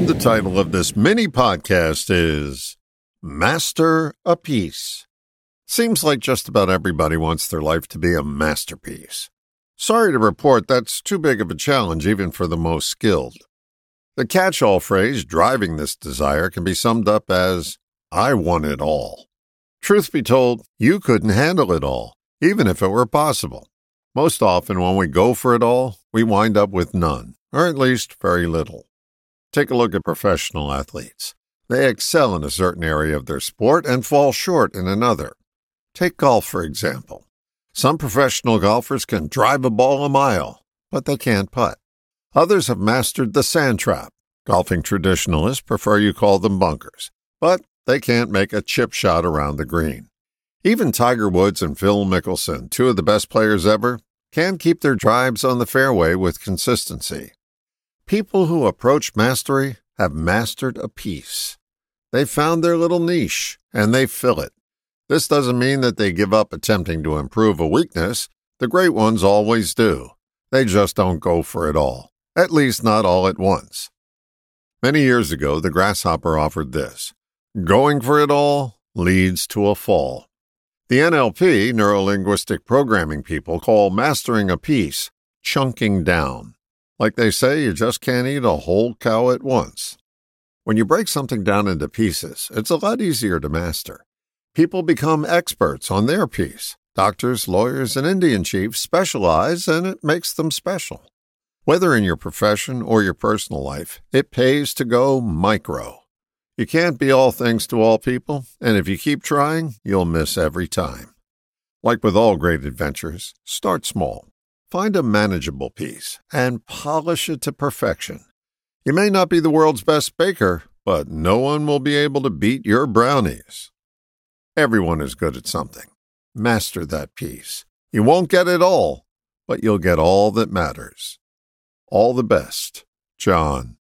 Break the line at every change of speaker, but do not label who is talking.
And the title of this mini podcast is Master a Piece. Seems like just about everybody wants their life to be a masterpiece. Sorry to report that's too big of a challenge even for the most skilled. The catch all phrase driving this desire can be summed up as I want it all. Truth be told, you couldn't handle it all, even if it were possible. Most often, when we go for it all, we wind up with none, or at least very little. Take a look at professional athletes. They excel in a certain area of their sport and fall short in another. Take golf, for example. Some professional golfers can drive a ball a mile, but they can't putt. Others have mastered the sand trap. Golfing traditionalists prefer you call them bunkers, but they can't make a chip shot around the green. Even Tiger Woods and Phil Mickelson, two of the best players ever, can keep their drives on the fairway with consistency. People who approach mastery have mastered a piece. They've found their little niche, and they fill it. This doesn't mean that they give up attempting to improve a weakness. The great ones always do. They just don't go for it all, at least not all at once. Many years ago, the grasshopper offered this Going for it all leads to a fall. The NLP, neuro linguistic programming people, call mastering a piece chunking down. Like they say, you just can't eat a whole cow at once. When you break something down into pieces, it's a lot easier to master. People become experts on their piece. Doctors, lawyers, and Indian chiefs specialize, and it makes them special. Whether in your profession or your personal life, it pays to go micro. You can't be all things to all people, and if you keep trying, you'll miss every time. Like with all great adventures, start small. Find a manageable piece and polish it to perfection. You may not be the world's best baker, but no one will be able to beat your brownies. Everyone is good at something. Master that piece. You won't get it all, but you'll get all that matters. All the best, John.